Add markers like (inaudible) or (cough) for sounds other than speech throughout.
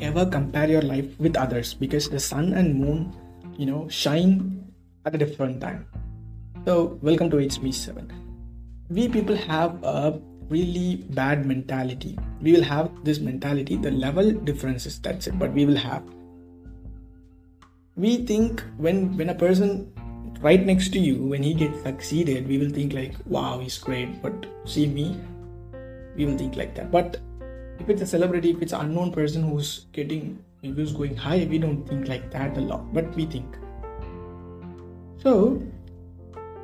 ever compare your life with others because the sun and moon, you know, shine at a different time. So, welcome to It's Me 7. We people have a really bad mentality. We will have this mentality, the level differences, that's it, but we will have. We think when when a person right next to you, when he gets succeeded, we will think like, wow, he's great. But see me, we will think like that. But if it's a celebrity, if it's an unknown person who's getting who's going high, we don't think like that a lot, but we think. So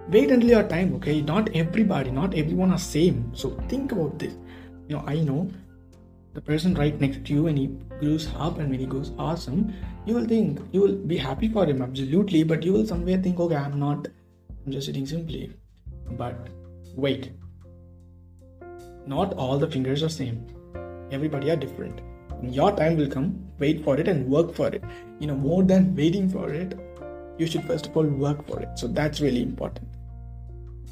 wait until your time, okay? Not everybody, not everyone are same. So think about this. You know, I know the person right next to you and he goes up and when he goes awesome, you will think you will be happy for him absolutely, but you will somewhere think, okay, I'm not, I'm just sitting simply. But wait, not all the fingers are same everybody are different. Your time will come. Wait for it and work for it. You know more than waiting for it you should first of all work for it. So that's really important.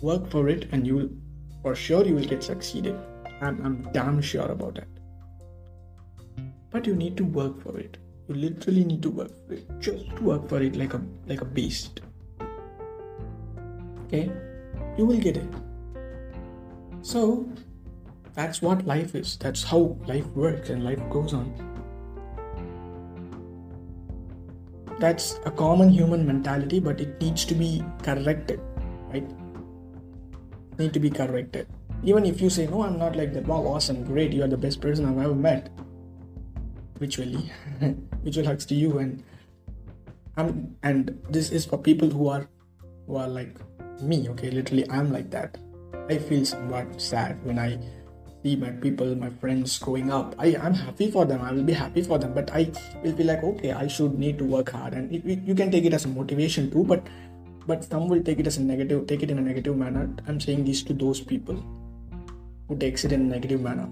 Work for it and you will for sure you will get succeeded. I'm, I'm damn sure about that. But you need to work for it. You literally need to work for it. Just work for it like a like a beast. Okay? You will get it. So that's what life is. That's how life works and life goes on. That's a common human mentality, but it needs to be corrected, right? Need to be corrected. Even if you say, No, I'm not like that, wow, awesome, great, you are the best person I've ever met. Virtually, virtual hugs to you and I'm and this is for people who are who are like me, okay, literally I'm like that. I feel somewhat sad when I see my people, my friends growing up. I, I'm happy for them. I will be happy for them. But I will be like, okay, I should need to work hard. And it, you can take it as a motivation too, but but some will take it as a negative, take it in a negative manner. I'm saying this to those people who takes it in a negative manner.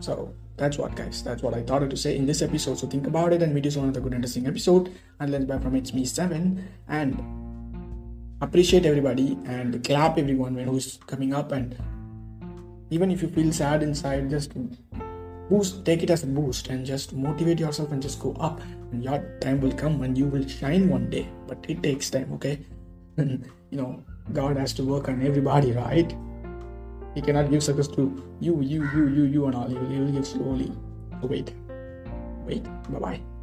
So that's what guys that's what i thought to say in this episode so think about it and meet you soon another good interesting episode and let's bye from it's me 7 and appreciate everybody and clap everyone when who's coming up and even if you feel sad inside just boost take it as a boost and just motivate yourself and just go up. And your time will come and you will shine one day but it takes time okay? (laughs) You know god has to work on everybody right? He cannot give success to you you you you you and all. He will, he will give slowly. So wait wait. Bye bye